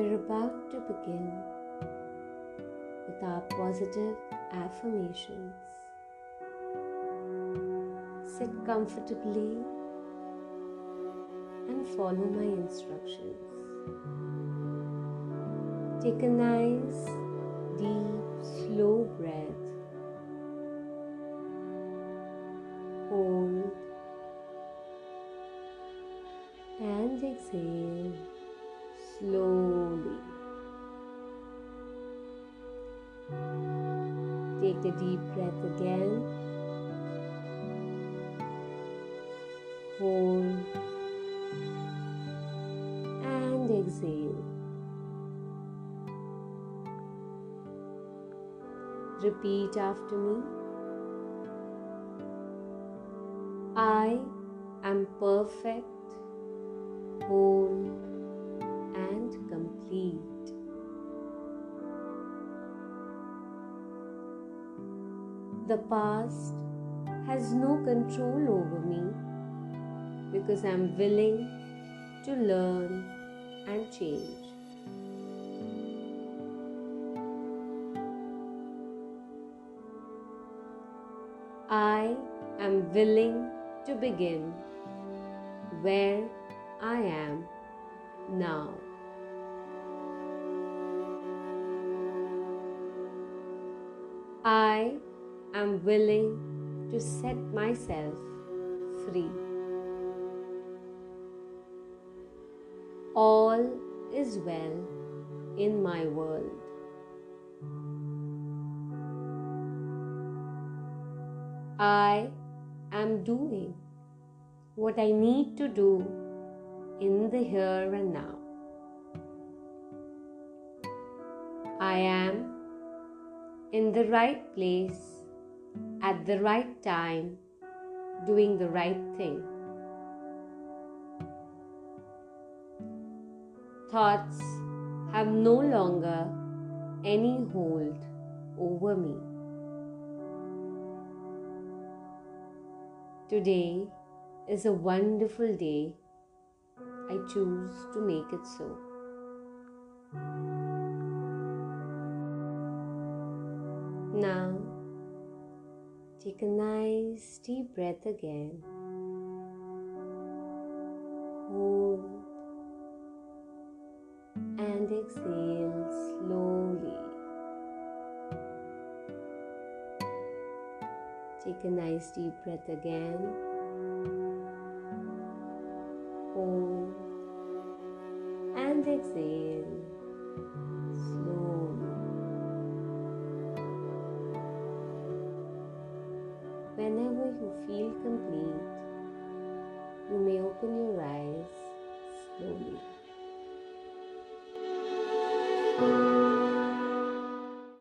about to begin with our positive affirmations. Sit comfortably and follow my instructions. Take a nice, deep, slow breath. Hold and exhale slowly. Take the deep breath again. Hold and exhale. Repeat after me. I am perfect, whole, The past has no control over me because I'm willing to learn and change. I am willing to begin where I am now. I am willing to set myself free. All is well in my world. I am doing what I need to do in the here and now. I am in the right place at the right time doing the right thing. Thoughts have no longer any hold over me. Today is a wonderful day. I choose to make it so. Now, take a nice deep breath again. Hold and exhale slowly. Take a nice deep breath again. Hold and exhale slowly. You feel complete, you may open your eyes slowly.